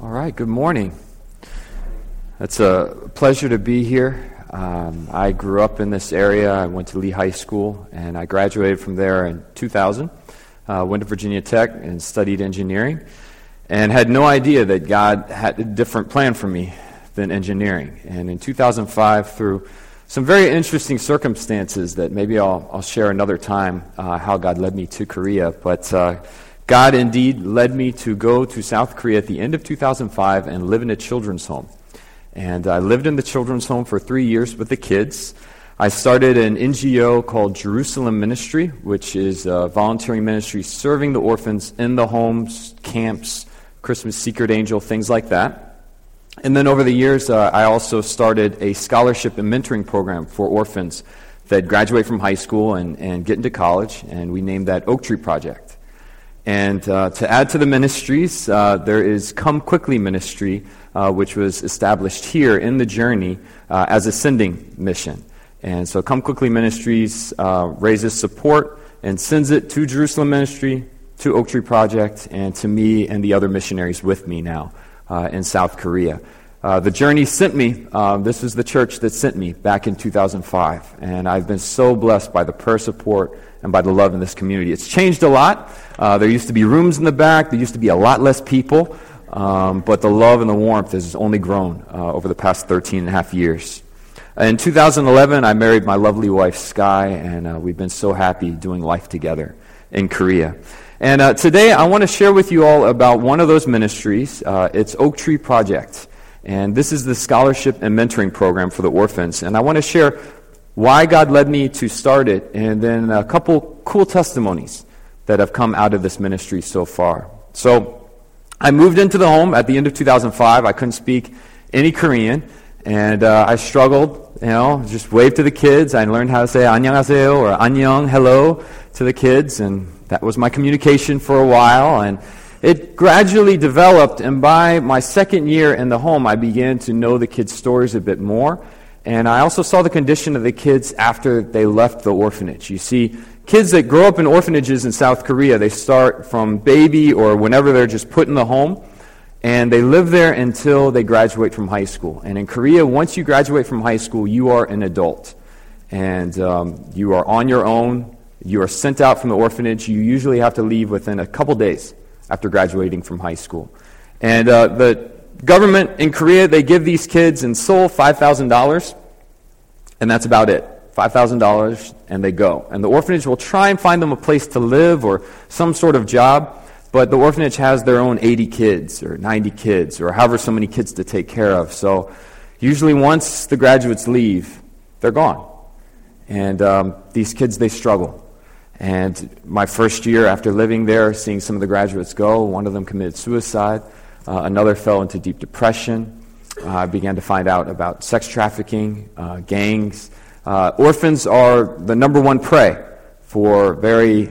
All right, good morning. It's a pleasure to be here. Um, I grew up in this area. I went to Lee High School, and I graduated from there in 2000. Uh, went to Virginia Tech and studied engineering, and had no idea that God had a different plan for me than engineering. And in 2005, through some very interesting circumstances that maybe I'll, I'll share another time, uh, how God led me to Korea, but uh, God indeed led me to go to South Korea at the end of 2005 and live in a children's home. And I lived in the children's home for three years with the kids. I started an NGO called Jerusalem Ministry, which is a volunteering ministry serving the orphans in the homes, camps, Christmas Secret Angel, things like that. And then over the years, uh, I also started a scholarship and mentoring program for orphans that graduate from high school and, and get into college, and we named that Oak Tree Project. And uh, to add to the ministries, uh, there is Come Quickly Ministry, uh, which was established here in the journey uh, as a sending mission. And so Come Quickly Ministries uh, raises support and sends it to Jerusalem Ministry, to Oak Tree Project, and to me and the other missionaries with me now uh, in South Korea. the journey sent me. this is the church that sent me back in 2005. And I've been so blessed by the prayer support and by the love in this community. It's changed a lot. Uh, there used to be rooms in the back, there used to be a lot less people, um, but the love and the warmth has only grown uh, over the past 13 and a half years. In 2011, I married my lovely wife, Sky, and uh, we've been so happy doing life together in Korea. And uh, today, I want to share with you all about one of those ministries. Uh, it's Oak Tree Project. And this is the scholarship and mentoring program for the orphans. And I want to share why God led me to start it, and then a couple cool testimonies that have come out of this ministry so far. So, I moved into the home at the end of 2005. I couldn't speak any Korean, and uh, I struggled, you know, just waved to the kids. I learned how to say 안녕하세요 or 안녕, hello to the kids, and that was my communication for a while. And it gradually developed, and by my second year in the home, I began to know the kids' stories a bit more and I also saw the condition of the kids after they left the orphanage. You see, kids that grow up in orphanages in South Korea, they start from baby or whenever they're just put in the home, and they live there until they graduate from high school. And in Korea, once you graduate from high school, you are an adult. And um, you are on your own. You are sent out from the orphanage. You usually have to leave within a couple days after graduating from high school. And uh, the government in Korea, they give these kids in Seoul $5,000, and that's about it. $5,000, and they go. And the orphanage will try and find them a place to live or some sort of job, but the orphanage has their own 80 kids or 90 kids or however so many kids to take care of. So usually once the graduates leave, they're gone. And um, these kids, they struggle. And my first year after living there, seeing some of the graduates go, one of them committed suicide. Uh, another fell into deep depression. Uh, I began to find out about sex trafficking, uh, gangs. Uh, orphans are the number one prey for very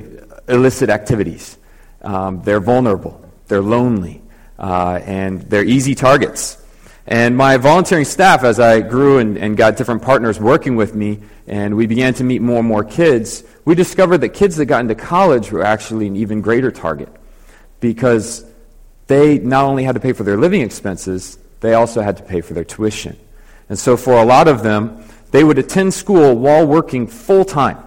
illicit activities. Um, they're vulnerable, they're lonely, and they're easy targets. And my volunteering staff, as I grew and, and, got different partners working with me, and we began to meet more and more kids, we discovered that kids that got into college were actually an even greater target because they not only had to pay for their living expenses, they also had to pay for their tuition. And so for a lot of them, they would attend school while working full time.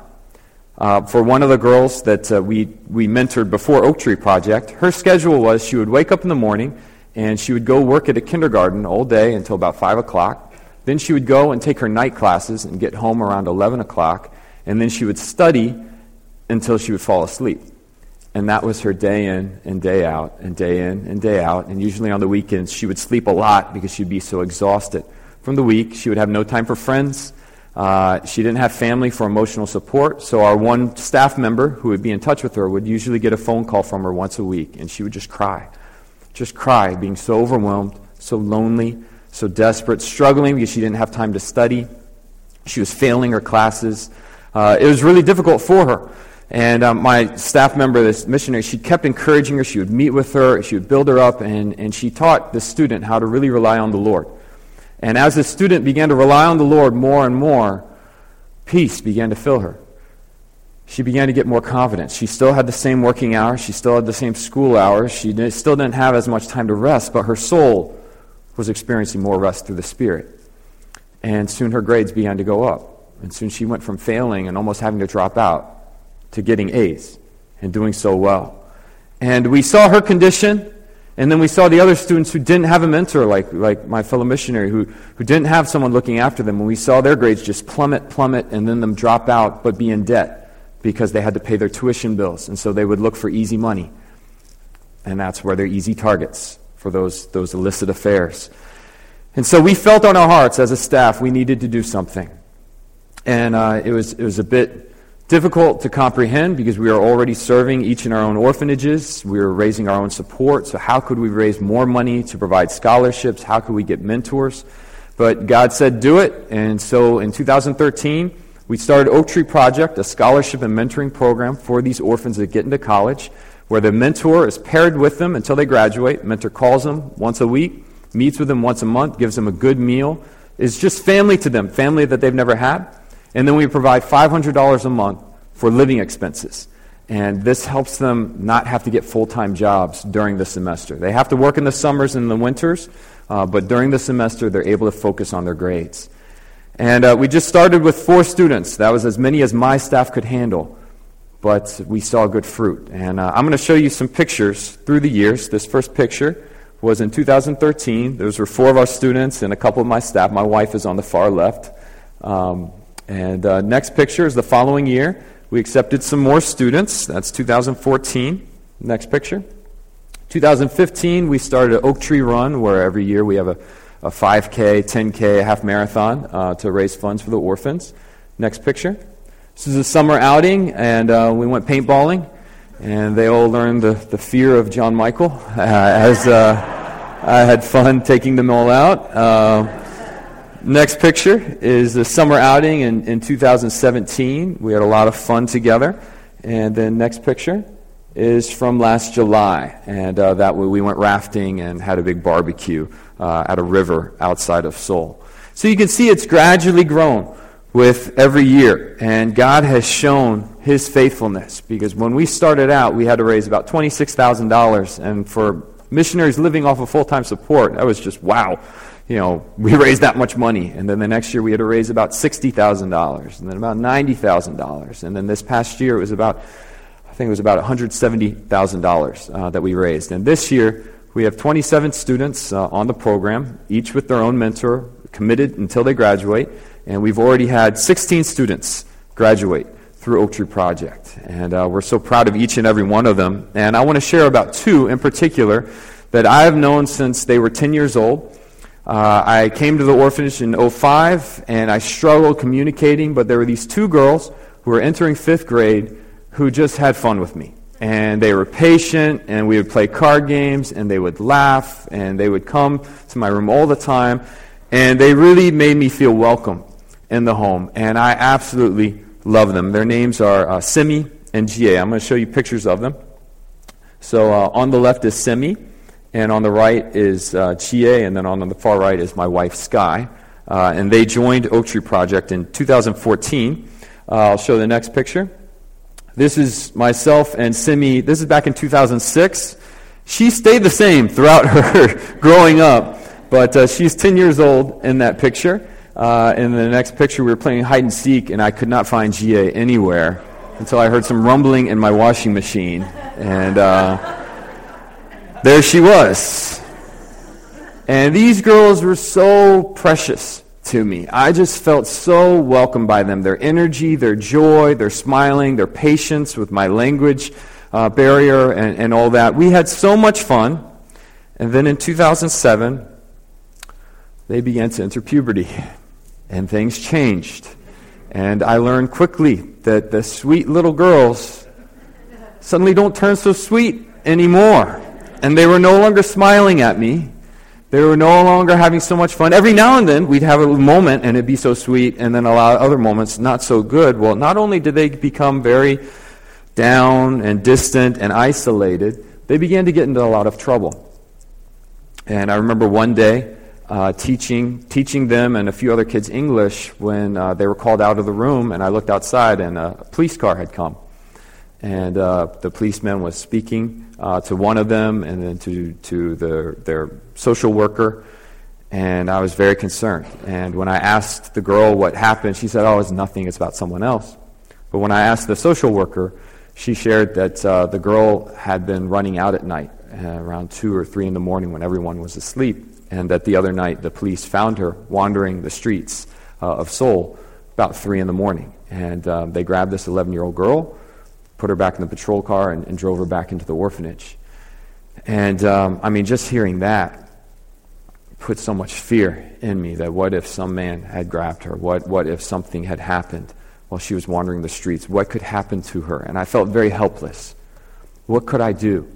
Uh, for one of the girls that uh, we, we mentored before Oak Tree Project, her schedule was she would wake up in the morning and she would go work at a kindergarten all day until about 5 o'clock. Then she would go and take her night classes and get home around 11 o'clock. And then she would study until she would fall asleep. And that was her day in and day out and day in and day out. And usually on the weekends, she would sleep a lot because she'd be so exhausted from the week. She would have no time for friends. Uh, she didn't have family for emotional support. So our one staff member who would be in touch with her would usually get a phone call from her once a week. And she would just cry. Just cry, being so overwhelmed, so lonely, so desperate, struggling because she didn't have time to study. She was failing her classes. Uh, it was really difficult for her. And um, my staff member, this missionary, she kept encouraging her. She would meet with her, she would build her up, and, and she taught the student how to really rely on the Lord. And as the student began to rely on the Lord more and more, peace began to fill her. she began to get more confidence. She still had the same working hours, she still had the same school hours, she did, still didn't have as much time to rest, but her soul was experiencing more rest through the Spirit. And soon her grades began to go up. And soon she went from failing and almost having to drop out to getting A's and doing so well. And we saw her condition, and then we saw the other students who didn't have a mentor, like, like my fellow missionary, who, who didn't have someone looking after them. And we saw their grades just plummet, plummet, and then them drop out but be in debt because they had to pay their tuition bills. And so they would look for easy money. And that's where they're easy targets for those, those illicit affairs. And so we felt on our hearts as a staff we needed to do something. And uh, it, was, it was a bit difficult to comprehend because we are already serving each in our own orphanages. We were raising our own support. So, how could we raise more money to provide scholarships? How could we get mentors? But God said, do it. And so in 2013, we started Oak Tree Project, a scholarship and mentoring program for these orphans that get into college, where the mentor is paired with them until they graduate. mentor calls them once a week, meets with them once a month, gives them a good meal. It's just family to them, family that they've never had. And then we provide $500 a month for living expenses. And this helps them not have to get full time jobs during the semester. They have to work in the summers and the winters, uh, but during the semester, they're able to focus on their grades. And uh, we just started with four students. That was as many as my staff could handle. But we saw good fruit. And uh, I'm going to show you some pictures through the years. This first picture was in 2013. Those were four of our students and a couple of my staff. My wife is on the far left. Um, and uh, next picture is the following year. We accepted some more students. That's 2014. Next picture. 2015, we started Oak Tree Run, where every year we have a a 5K, 10K, a half marathon uh, to raise funds for the orphans. Next picture. This is a summer outing, and uh, we went paintballing, and they all learned the, the fear of John Michael uh, as uh, I had fun taking them all out. Next picture is the summer outing in, in 2017. We had a lot of fun together. And then next picture is from last July, and uh, that way we went rafting and had a big barbecue uh, at a river outside of Seoul. So you can see it's gradually grown with every year, and God has shown His faithfulness because when we started out, we had to raise about $26,000, and for missionaries living off of full time support, that was just wow. You know, we raised that much money, and then the next year we had to raise about $60,000, and then about $90,000, and then this past year it was about, I think it was about $170,000 uh, that we raised. And this year, we have 27 students uh, on the program, each with their own mentor, committed until they graduate. And we've already had 16 students graduate through Oak Tree Project. And uh, we're so proud of each and every one of them. And I want to share about two in particular that I have known since they were 10 years old. Uh, I came to the orphanage in 05 and I struggled communicating, but there were these two girls who were entering fifth grade who just had fun with me and they were patient, and we would play card games, and they would laugh, and they would come to my room all the time, and they really made me feel welcome in the home, and I absolutely love them. Their names are uh, Simi and Ga. I'm going to show you pictures of them. So uh, on the left is Simi, and on the right is uh, Ga, and then on the far right is my wife Sky. Uh, and they joined Oak Tree Project in 2014. Uh, I'll show the next picture. This is myself and Simi. This is back in 2006. She stayed the same throughout her growing up, but uh, she's 10 years old in that picture. Uh, in the next picture, we were playing hide and seek, and I could not find GA anywhere until I heard some rumbling in my washing machine. And uh, there she was. And these girls were so precious to me. I just felt so welcomed by them. Their energy, their joy, their smiling, their patience with my language uh, barrier, and, and all that. We had so much fun. And then in 2007, they began to enter puberty, and things changed. And I learned quickly that the sweet little girls suddenly don't turn so sweet anymore. And they were no longer smiling at me. They were no longer having so much fun. Every now and then, we'd have a moment and it'd be so sweet, and then a lot of other moments not so good. Well, not only did they become very down and distant and isolated, they began to get into a lot of trouble. And I remember one day uh, teaching, teaching them and a few other kids English when uh, they were called out of the room, and I looked outside and a police car had come. And uh, the policeman was speaking uh, to one of them and then to, to the, their social worker. And I was very concerned. And when I asked the girl what happened, she said, Oh, it's nothing, it's about someone else. But when I asked the social worker, she shared that uh, the girl had been running out at night uh, around 2 or 3 in the morning when everyone was asleep, and that the other night the police found her wandering the streets uh, of Seoul about 3 in the morning. And um, they grabbed this 11 year old girl, put her back in the patrol car, and, and drove her back into the orphanage. And um, I mean, just hearing that put so much fear in me that what if some man had grabbed her? What, what if something had happened while she was wandering the streets? What could happen to her? And I felt very helpless. What could I do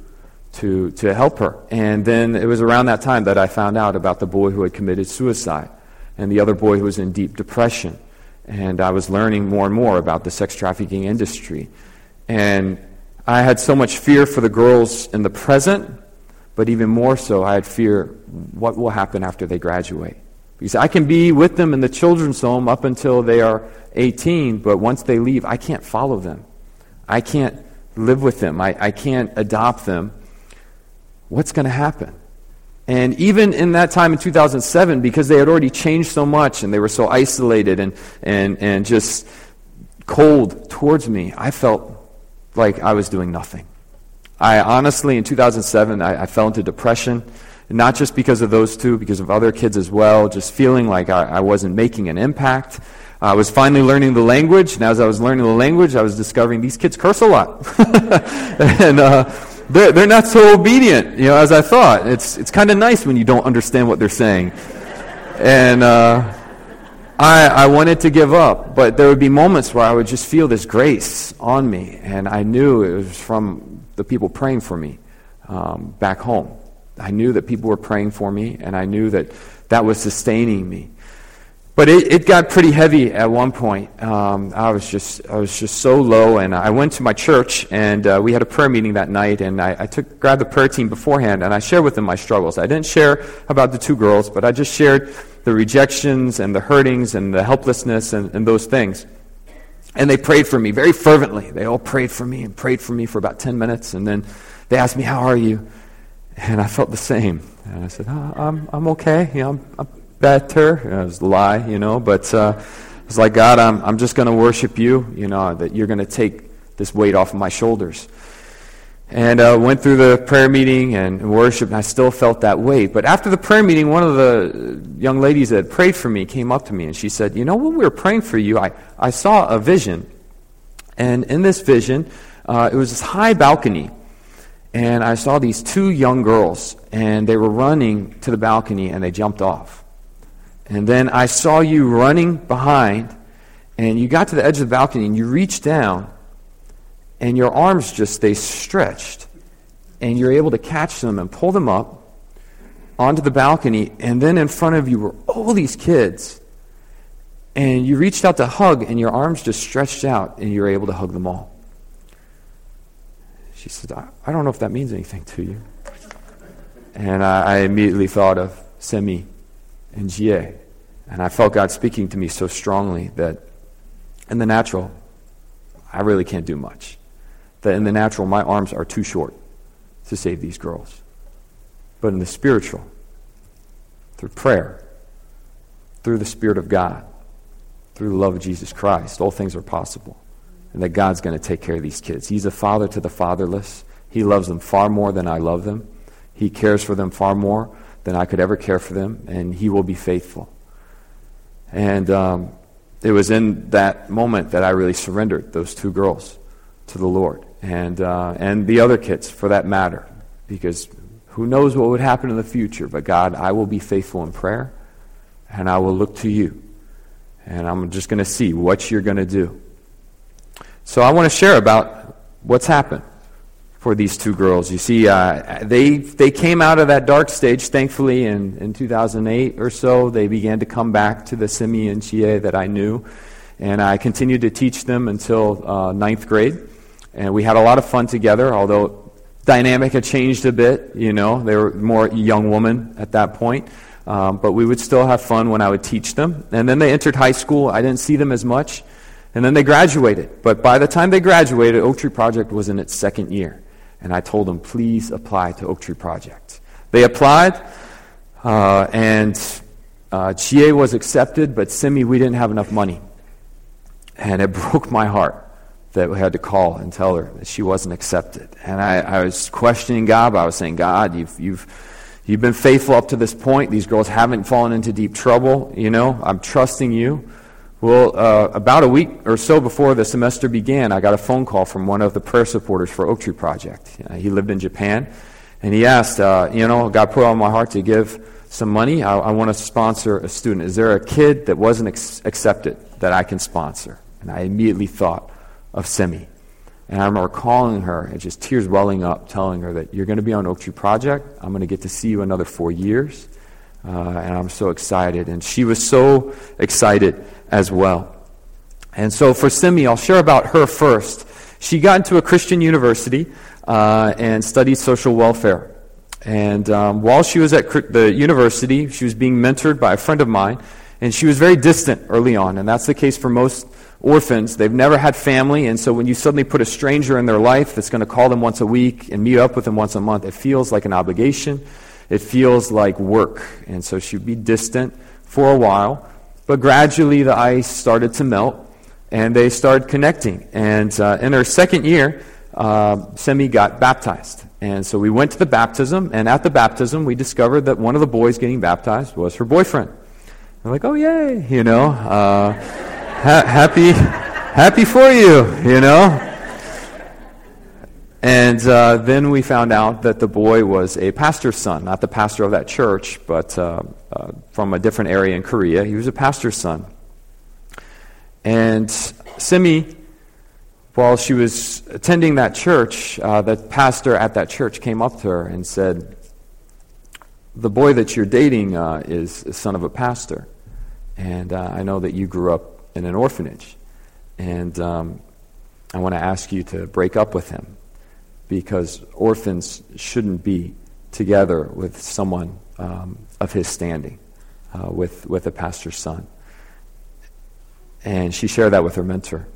to, to help her? And then it was around that time that I found out about the boy who had committed suicide and the other boy who was in deep depression. And I was learning more and more about the sex trafficking industry. And I had so much fear for the girls in the present, but even more so, I had fear what will happen after they graduate. Because I can be with them in the children's home up until they are 18, but once they leave, I can't follow them. I can't live with them. I, I can't adopt them. What's going to happen? And even in that time in 2007, because they had already changed so much and they were so isolated and, and, and just cold towards me, I felt like I was doing nothing. I honestly, in 2007, I, I fell into depression, not just because of those two, because of other kids as well, just feeling like I, I wasn't making an impact. I was finally learning the language, and as I was learning the language, I was discovering these kids curse a lot. and, uh, they're, they're not so obedient, you know, as I thought. It's, it's kind of nice when you don't understand what they're saying. And uh, I, I wanted to give up, but there would be moments where I would just feel this grace on me, and I knew it was from the people praying for me um, back home. I knew that people were praying for me, and I knew that that was sustaining me. But it, it got pretty heavy at one point. Um, I was just I was just so low, and I went to my church, and uh, we had a prayer meeting that night. And I, I took grabbed the prayer team beforehand, and I shared with them my struggles. I didn't share about the two girls, but I just shared the rejections and the hurtings and the helplessness and, and those things. And they prayed for me very fervently. They all prayed for me and prayed for me for about ten minutes, and then they asked me, "How are you?" And I felt the same. And I said, oh, "I'm I'm okay. You know, I'm, I'm better. It was a lie, you know, but uh, it's like, God, I'm, I'm just going to worship you, you know, that you're going to take this weight off of my shoulders. And uh, went through the prayer meeting and worship, and I still felt that weight. But after the prayer meeting, one of the young ladies that prayed for me came up to me and she said, You know, when we were praying for you, I, I saw a vision. And in this vision, uh, it was this high balcony. And I saw these two young girls, and they were running to the balcony, and they jumped off. And then I saw you running behind, and you got to the edge of the balcony, and you reached down, and your arms just stay stretched, and you're able to catch them and pull them up onto the balcony, and then in front of you were all these kids. And you reached out to hug, and your arms just stretched out, and you were able to hug them all. She said, I, don't know if that means anything to you. And I, I immediately thought of Semi and Jie. And I felt God speaking to me so strongly that in the natural, I really can't do much. That in the natural, my arms are too short to save these girls. But in the spiritual, through prayer, through the Spirit of God, through the love of Jesus Christ, all things are possible. And that God's going to take care of these kids. He's a father to the fatherless. He loves them far more than I love them. He cares for them far more than I could ever care for them, and He will be faithful. And um, it was in that moment that I really surrendered those two girls to the Lord, and uh, and the other kids for that matter, because who knows what would happen in the future? But God, I will be faithful in prayer, and I will look to you, and I'm just going to see what you're going to do. So I want to share about what's happened for these two girls. You see, uh, they, they came out of that dark stage, thankfully, in, in 2008 or so. They began to come back to the Simi and Chie that I knew. And I continued to teach them until uh, ninth grade. And we had a lot of fun together, although dynamic had changed a bit. You know, they were more young women at that point. Um, but we would still have fun when I would teach them. And then they entered high school. I didn't see them as much. And then they graduated. But by the time they graduated, Oak Tree Project was in its second year. And I told them, please apply to Oak Tree Project. They applied, uh, and uh, Chie was accepted, but Simi, we didn't have enough money. And it broke my heart that we had to call and tell her that she wasn't accepted. And I, I was questioning God, I was saying, God, you've, you've, you've been faithful up to this point. These girls haven't fallen into deep trouble. You know, I'm trusting you. Well, uh, about a week or so before the semester began, I got a phone call from one of the prayer supporters for Oak Tree Project. Uh, he lived in Japan, and he asked, uh, you know, God put on my heart to give some money. I, I want to sponsor a student. Is there a kid that wasn't ex- accepted that I can sponsor? And I immediately thought, of Semi. And I remember calling her and just tears welling up, telling her that you're going to be on Oak Tree Project. I'm going to get to see you another four years. Uh, and I'm so excited. And she was so excited as well. And so for Simi, I'll share about her first. She got into a Christian university uh, and studied social welfare. And um, while she was at the university, she was being mentored by a friend of mine. And she was very distant early on. And that's the case for most orphans. They've never had family, and so when you suddenly put a stranger in their life that's going to call them once a week and meet up with them once a month, it feels like an obligation. It feels like work. And so she'd be distant for a while, but gradually the ice started to melt, and they started connecting. And uh, in her second year, uh, Semi got baptized. And so we went to the baptism, and at the baptism, we discovered that one of the boys getting baptized was her boyfriend. I'm like, oh, yay, you know. Uh, ha- happy, happy for you, you know? And uh, then we found out that the boy was a pastor's son, not the pastor of that church, but uh, uh, from a different area in Korea. He was a pastor's son. And Simi, while she was attending that church, uh, the pastor at that church came up to her and said, The boy that you're dating uh, is a son of a pastor. And uh, I know that you grew up in an orphanage. And um, I want to ask you to break up with him because orphans shouldn't be together with someone um, of his standing, uh, with, with a pastor's son. And she shared that with her mentor.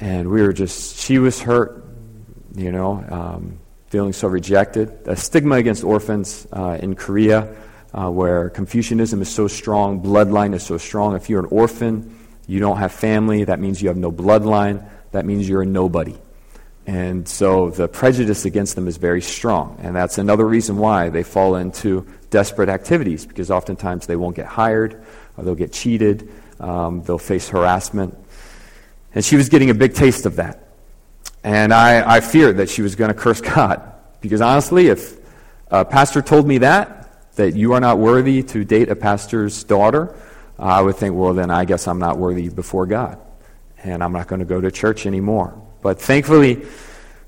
And we were just, she was hurt, you know, um, feeling so rejected. A stigma against orphans uh, in Korea, uh, where Confucianism is so strong, bloodline is so strong. If you're an orphan, you don't have family. That means you have no bloodline. That means you're a nobody. And so the prejudice against them is very strong. And that's another reason why they fall into desperate activities, because oftentimes they won't get hired, or they'll get cheated, um, they'll face harassment. And she was getting a big taste of that. And I, I feared that she was going to curse God. Because honestly, if a pastor told me that, that you are not worthy to date a pastor's daughter, I would think, well, then I guess I'm not worthy before God. And I'm not going to go to church anymore. But thankfully,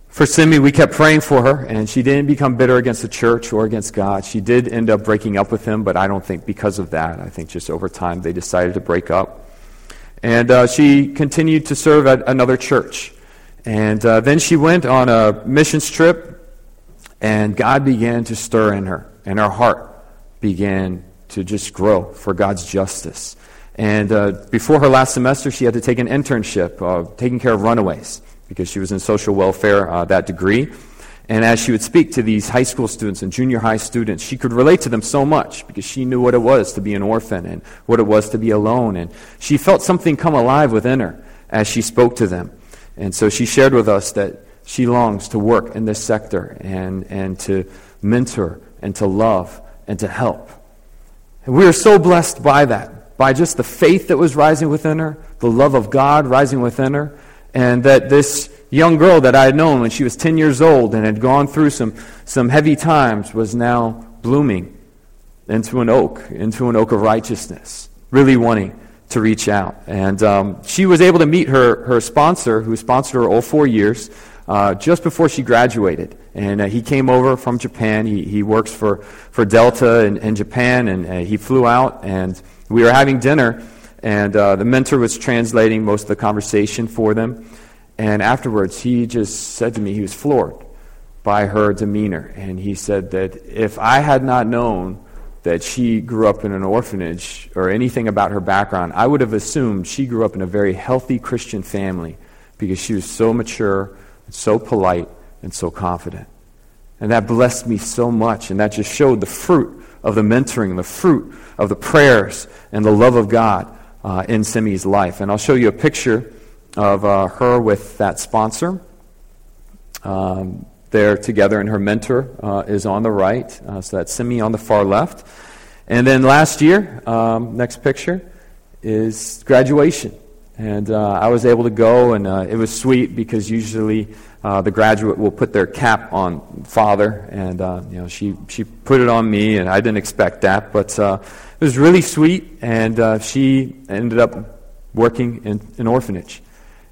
for Simi, we kept praying for her, and she didn't become bitter against the church or against God. She did end up breaking up with him, but I don't think because of that. I think just over time they decided to break up. And uh, she continued to serve at another church. And uh, then she went on a missions trip, and God began to stir in her, and her heart began to just grow for God's justice. And uh, before her last semester, she had to take an internship uh, taking care of runaways because she was in social welfare, uh, that degree. And as she would speak to these high school students and junior high students, she could relate to them so much because she knew what it was to be an orphan and what it was to be alone. And she felt something come alive within her as she spoke to them. And so she shared with us that she longs to work in this sector and, and to mentor and to love and to help. And we are so blessed by that, by just the faith that was rising within her, the love of God rising within her, and that this young girl that I had known when she was 10 years old and had gone through some, some heavy times was now blooming into an oak, into an oak of righteousness, really wanting to reach out. And um, she was able to meet her, her sponsor, who sponsored her all four years, uh, just before she graduated. And uh, he came over from Japan. He, he works for, for Delta in, in Japan, and uh, he flew out, and we were having dinner, and uh, the mentor was translating most of the conversation for them. And afterwards, he just said to me he was floored by her demeanor. And he said that if I had not known that she grew up in an orphanage or anything about her background, I would have assumed she grew up in a very healthy Christian family because she was so mature, and so polite, and so confident. And that blessed me so much, and that just showed the fruit of the mentoring, the fruit of the prayers, and the love of God uh, in Simi's life. And I'll show you a picture of uh, her with that sponsor. Um, together, and her mentor uh, is on the right. Uh, so that's Simi on the far left. And then last year, um, next picture, is graduation. And uh, I was able to go, and uh, it was sweet because usually uh, the graduate will put their cap on father, and uh, you know she she put it on me, and I didn't expect that, but it was really sweet. And she ended up working in an orphanage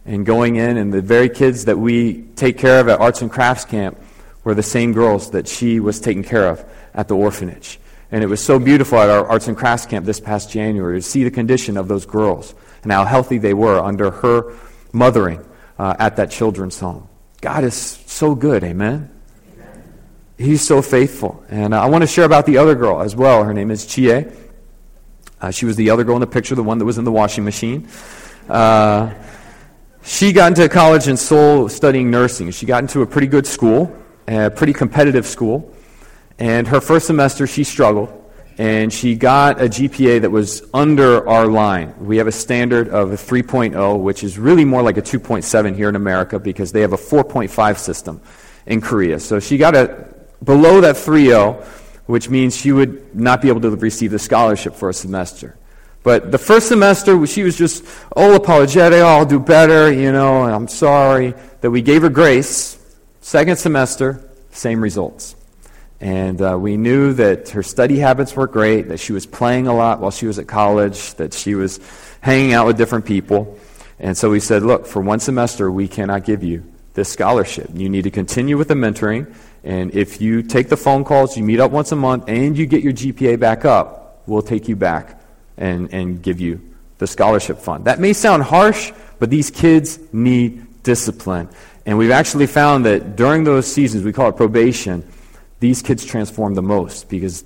and going in, and the very kids that we take care of at Arts and Crafts Camp were the same girls that she was taking care of at the orphanage. And it was so beautiful at our Arts and Crafts Camp this past January to see the condition of those girls and how healthy they were under her mothering uh, at that children's home. God is so good, amen? amen. He's so faithful. And uh, I want to share about the other girl as well. Her name is Chie. Uh, she was the other girl in the picture, the one that was in the washing machine. Uh, she got into college in Seoul studying nursing. She got into a pretty good school, a pretty competitive school. And her first semester, she struggled. And she got a GPA that was under our line. We have a standard of a 3.0, which is really more like a 2.7 here in America because they have a 4.5 system in Korea. So she got a below that 3.0, which means she would not be able to receive the scholarship for a semester. But the first semester, she was just all apologetic, oh, I'll do better, you know, I'm sorry that we gave her grace. Second semester, same results. And uh, we knew that her study habits were great, that she was playing a lot while she was at college, that she was hanging out with different people. And so we said, look, for one semester, we cannot give you this scholarship. You need to continue with the mentoring. And if you take the phone calls, you meet up once a month, and you get your GPA back up, we'll take you back and, and give you the scholarship fund. That may sound harsh, but these kids need discipline. And we've actually found that during those seasons, we call it probation, these kids transform the most because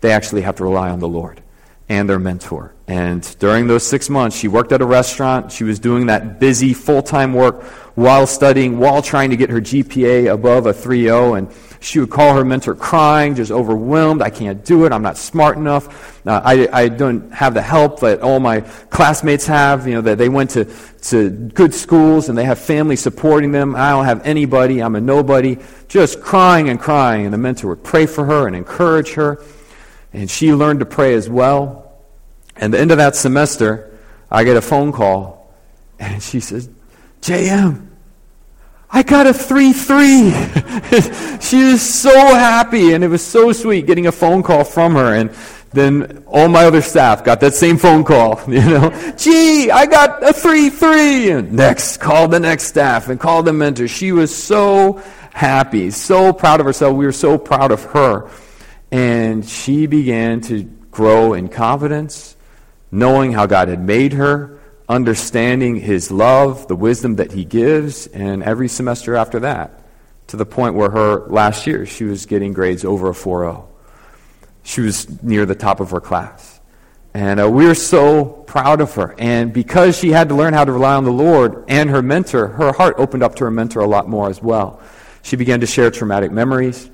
they actually have to rely on the Lord and their mentor. And during those six months, she worked at a restaurant. She was doing that busy full time work while studying, while trying to get her GPA above a 3.0. And she would call her mentor crying, just overwhelmed. I can't do it. I'm not smart enough. Uh, I, I don't have the help that all my classmates have. You know, that they went to, to good schools and they have family supporting them. I don't have anybody. I'm a nobody. Just crying and crying. And the mentor would pray for her and encourage her. And she learned to pray as well. And the end of that semester, I get a phone call, and she says, JM, I got a 3 3. she was so happy, and it was so sweet getting a phone call from her. And then all my other staff got that same phone call, you know. Gee, I got a 3 3. And next, called the next staff and called the mentor. She was so happy, so proud of herself. We were so proud of her. And she began to grow in confidence, knowing how God had made her, understanding His love, the wisdom that He gives, and every semester after that, to the point where her last year she was getting grades over a 4.0. She was near the top of her class. And uh, we were so proud of her. And because she had to learn how to rely on the Lord and her mentor, her heart opened up to her mentor a lot more as well. She began to share traumatic memories.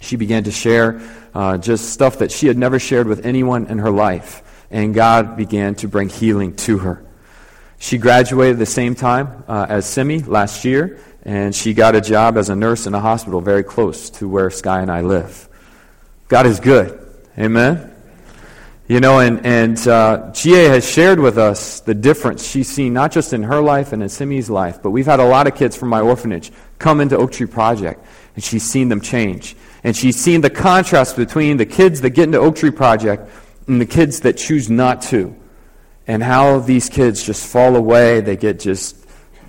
She began to share uh, just stuff that she had never shared with anyone in her life. And God began to bring healing to her. She graduated the same time uh, as Simi last year, and she got a job as a nurse in a hospital very close to where Sky and I live. God is good. Amen? You know, and, and uh, GA has shared with us the difference she's seen not just in her life and in Simi's life, but we've had a lot of kids from my orphanage come into Oak Tree Project, and she's seen them change. And she's seen the contrast between the kids that get into Oak Tree Project and the kids that choose not to. And how these kids just fall away. They get just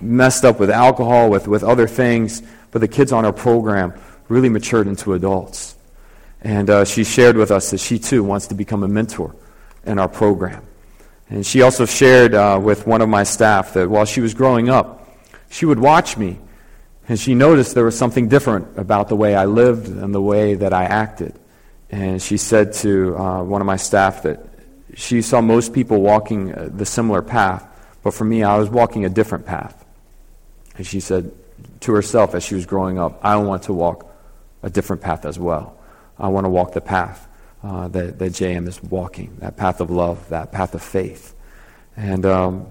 messed up with alcohol, with, with other things. But the kids on our program really matured into adults. And uh, she shared with us that she too wants to become a mentor in our program. And she also shared uh, with one of my staff that while she was growing up, she would watch me and she noticed there was something different about the way I lived and the way that I acted. and she said to uh, one of my staff that she saw most people walking uh, the similar path, but for me, I was walking a different path. And she said to herself as she was growing up, I want to walk a different path as well. I want to walk the path uh, that, that JM is walking, that path of love, that path of faith. And um,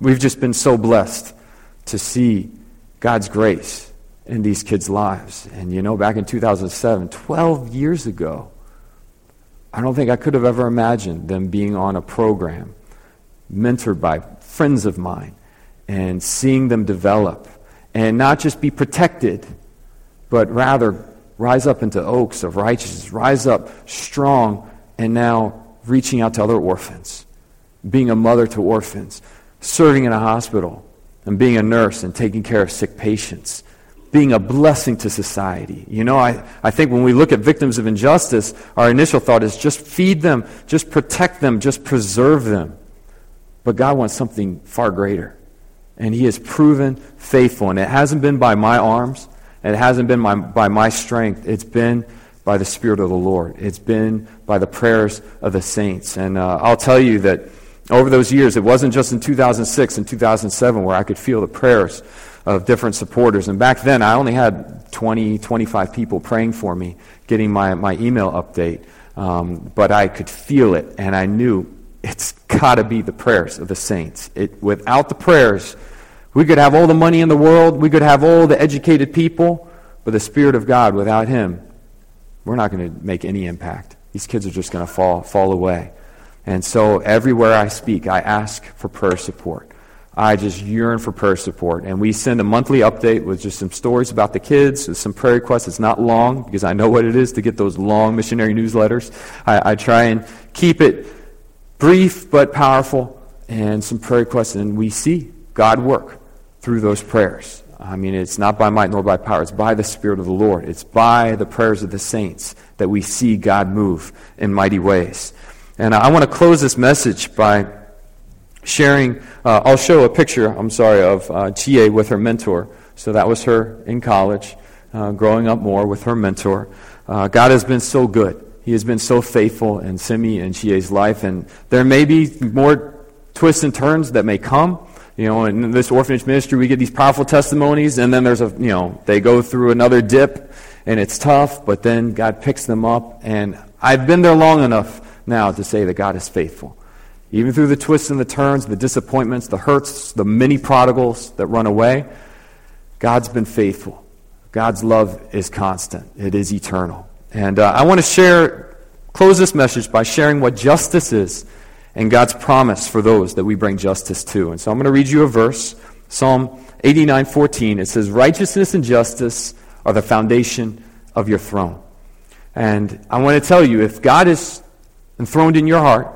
we've just been so blessed to see God's grace in these kids' lives. And you know, back in 2007, 12 years ago, I don't think I could have ever imagined them being on a program mentored by friends of mine and seeing them develop and not just be protected, but rather rise up into oaks of righteousness, rise up strong, and now reaching out to other orphans, being a mother to orphans, serving in a hospital, and being a nurse and taking care of sick patients, being a blessing to society. You know, I, I think when we look at victims of injustice, our initial thought is just feed them, just protect them, just preserve them. But God wants something far greater. And He has proven faithful. And it hasn't been by my arms, it hasn't been my, by my strength. It's been by the Spirit of the Lord. It's been by the prayers of the saints. And uh, I'll tell you that over those years, it wasn't just in 2006 and 2007 where I could feel the prayers of different supporters. And back then, I only had 20, 25 people praying for me, getting my, my email update. Um, but I could feel it, and I knew it's got to be the prayers of the saints. It, without the prayers, we could have all the money in the world, we could have all the educated people, but the Spirit of God, without Him, we're not going to make any impact. These kids are just going to fall, fall away. And so everywhere I speak, I ask for prayer support. I just yearn for prayer support. And we send a monthly update with just some stories about the kids, some prayer requests. It's not long because I know what it is to get those long missionary newsletters. I, I try and keep it brief but powerful and some prayer requests. And we see God work through those prayers. I mean, it's not by might nor by power. It's by the Spirit of the Lord. It's by the prayers of the saints that we see God move in mighty ways. And I want to close this message by sharing. Uh, I'll show a picture, I'm sorry, of uh, with her mentor. So that was her in college, uh, growing up more with her mentor. Uh, God has been so good. He has been so faithful in Simi and Chie's life. And there may be more twists and turns that may come. You know, in this orphanage ministry, we get these powerful testimonies, and then there's a, you know, they go through another dip, and it's tough, but then God picks them up. And I've been there long enough now to say that God is faithful. Even through the twists and the turns, the disappointments, the hurts, the many prodigals that run away, God's been faithful. God's love is constant, it is eternal. And uh, I want to share, close this message by sharing what justice is and God's promise for those that we bring justice to. And so I'm going to read you a verse, Psalm 89:14. It says, "Righteousness and justice are the foundation of your throne." And I want to tell you, if God is enthroned in your heart,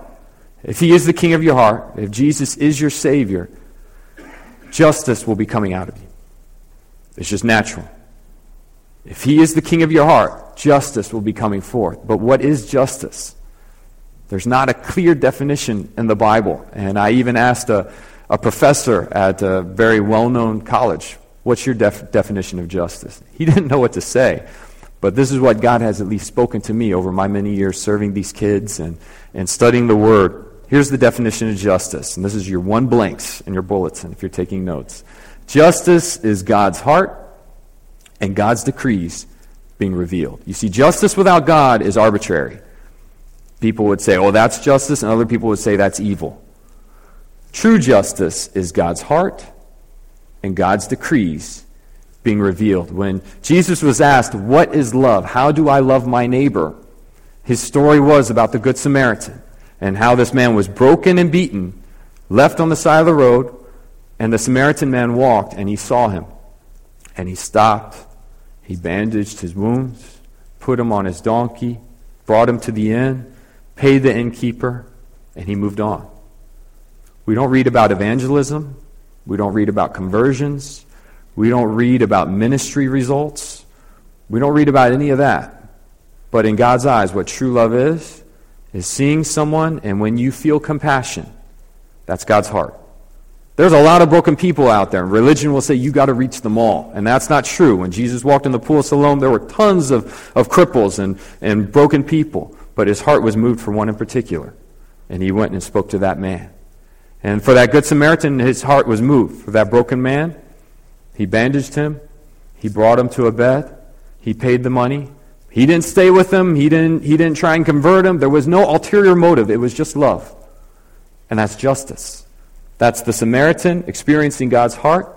if He is the King of your heart, if Jesus is your Savior, justice will be coming out of you. It's just natural. If He is the King of your heart, justice will be coming forth. But what is justice? There's not a clear definition in the Bible. And I even asked a, a professor at a very well known college, What's your def- definition of justice? He didn't know what to say. But this is what God has at least spoken to me over my many years serving these kids and, and studying the Word. Here's the definition of justice. And this is your one blanks in your bulletin if you're taking notes. Justice is God's heart and God's decrees being revealed. You see, justice without God is arbitrary people would say, oh, that's justice, and other people would say that's evil. True justice is God's heart and God's decrees being revealed. When Jesus was asked, What is love? How do I love my neighbor? His story was about the Good Samaritan and how this man was broken and beaten, left on the side of the road, and the Samaritan man walked and he saw him. And he stopped. He bandaged his wounds, put him on his donkey, brought him to the inn, paid the innkeeper, and he moved on. We don't read about evangelism. We don't read about conversions. We don't read about ministry results. We don't read about any of that. But in God's eyes, what true love is, is seeing someone, and when you feel compassion, that's God's heart. There's a lot of broken people out there. Religion will say you got to reach them all. And that's not true. When Jesus walked in the pool of Siloam, there were tons of, of cripples and, and broken people. But his heart was moved for one in particular. And he went and spoke to that man. And for that Good Samaritan, his heart was moved. For that broken man, he bandaged him. He brought him to a bed. He paid the money. He didn't stay with them. He didn't, he didn't try and convert them. There was no ulterior motive. It was just love. And that's justice. That's the Samaritan experiencing God's heart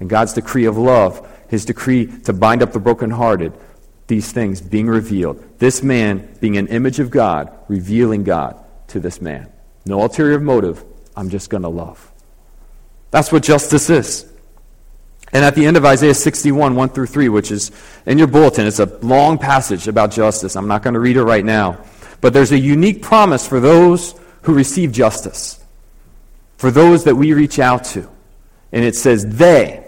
and God's decree of love, his decree to bind up the brokenhearted, these things being revealed. This man being an image of God, revealing God to this man. No ulterior motive. I'm just going to love. That's what justice is. And at the end of Isaiah 61, 1 through 3, which is in your bulletin, it's a long passage about justice. I'm not going to read it right now. But there's a unique promise for those who receive justice for those that we reach out to. And it says, they,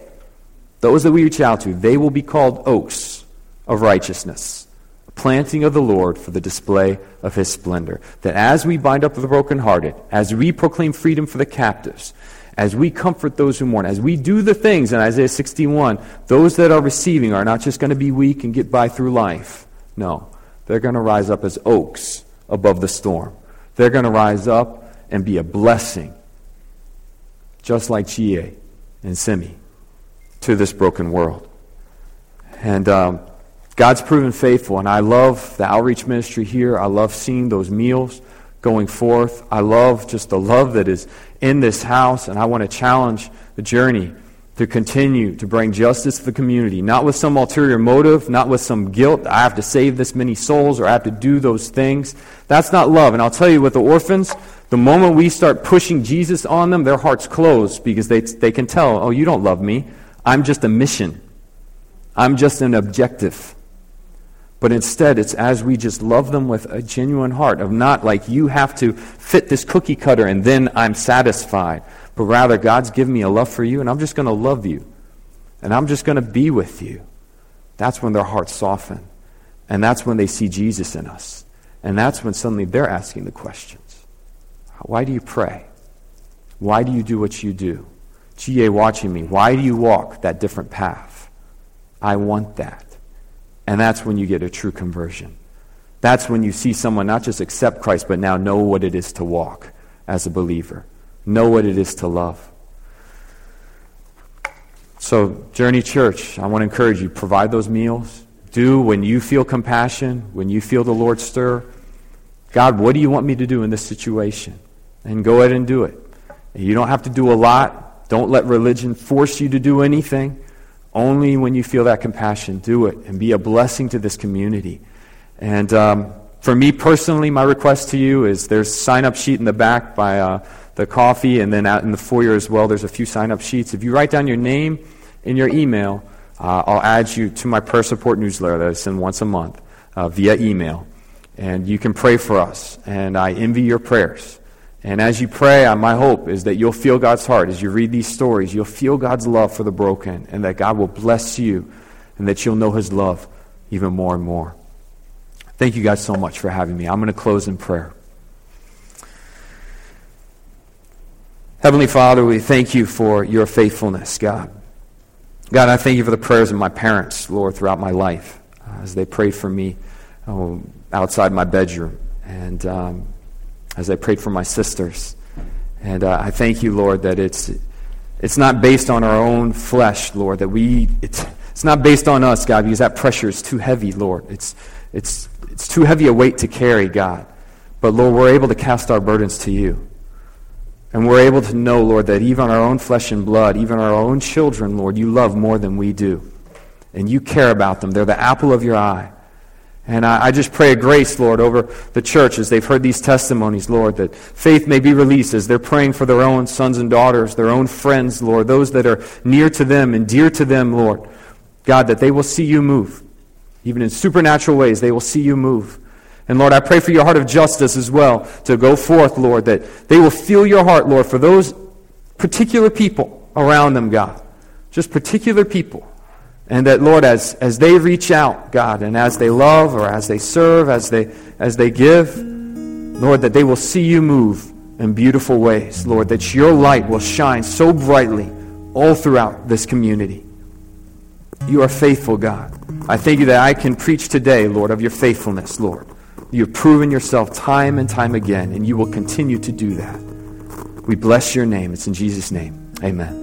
those that we reach out to, they will be called oaks of righteousness, planting of the Lord for the display of his splendor. That as we bind up the brokenhearted, as we proclaim freedom for the captives, as we comfort those who mourn, as we do the things in Isaiah 61, those that are receiving are not just going to be weak and get by through life. No, they're going to rise up as oaks above the storm. They're going to rise up and be a blessing just like Chie and Simi, to this broken world. And um, God's proven faithful, and I love the outreach ministry here. I love seeing those meals going forth. I love just the love that is in this house, and I want to challenge the journey to continue to bring justice to the community, not with some ulterior motive, not with some guilt. I have to save this many souls or I have to do those things. That's not love. And I'll tell you, with the orphans, the moment we start pushing Jesus on them, their hearts close because they, they can tell, oh, you don't love me. I'm just a mission. I'm just an objective. But instead, it's as we just love them with a genuine heart, of not like you have to fit this cookie cutter and then I'm satisfied. But rather, God's given me a love for you and I'm just going to love you. And I'm just going to be with you. That's when their hearts soften. And that's when they see Jesus in us. And that's when suddenly they're asking the questions why do you pray? Why do you do what you do? GA watching me, why do you walk that different path? I want that. And that's when you get a true conversion. That's when you see someone not just accept Christ, but now know what it is to walk as a believer, know what it is to love. So, Journey Church, I want to encourage you provide those meals. Do when you feel compassion, when you feel the Lord stir. God, what do you want me to do in this situation? and go ahead and do it. You don't have to do a lot. Don't let religion force you to do anything. Only when you feel that compassion, do it and be a blessing to this community. And um, for me personally, my request to you is there's a sign up sheet in the back by uh, the coffee, and then out in the foyer as well, there's a few sign up sheets. If you write down your name and your email, uh, I'll add you to my prayer support newsletter that I send once a month uh, via email. And you can pray for us. And I envy your prayers. And as you pray, my hope is that you'll feel God's heart. As you read these stories, you'll feel God's love for the broken, and that God will bless you, and that you'll know His love even more and more. Thank you guys so much for having me. I'm going to close in prayer. Heavenly Father, we thank you for your faithfulness, God. God, I thank you for the prayers of my parents, Lord, throughout my life, uh, as they prayed for me oh, outside my bedroom. And um, as I prayed for my sisters. And uh, I thank you, Lord, that it's, it's not based on our own flesh, Lord, that we, it's, it's not based on us, God, because that pressure is too heavy, Lord. It's, it's, it's too heavy a weight to carry, God. But, Lord, we're able to cast our burdens to you. And we're able to know, Lord, that even our own flesh and blood, even our own children, Lord, you love more than we do. And you care about them. They're the apple of your eye. And I, I, just pray a grace, Lord, over the church as they've heard these testimonies, Lord, that faith may be released as they're praying for their own sons and daughters, their own friends, Lord, those that are near to them and dear to them, Lord. God, that they will see you move. Even in supernatural ways, they will see you move. And Lord, I pray for your heart of justice as well to go forth, Lord, that they will feel your heart, Lord, for those particular people around them, God. Just particular people and that, Lord, as, as they reach out, God, and as they love or as they serve, as they, as they give, Lord, that they will see you move in beautiful ways, Lord, that your light will shine so brightly all throughout this community. You are faithful, God. I thank you that I can preach today, Lord, of your faithfulness, Lord. You have proven yourself time and time again, and you will continue to do that. We bless your name. It's in Jesus' name. Amen.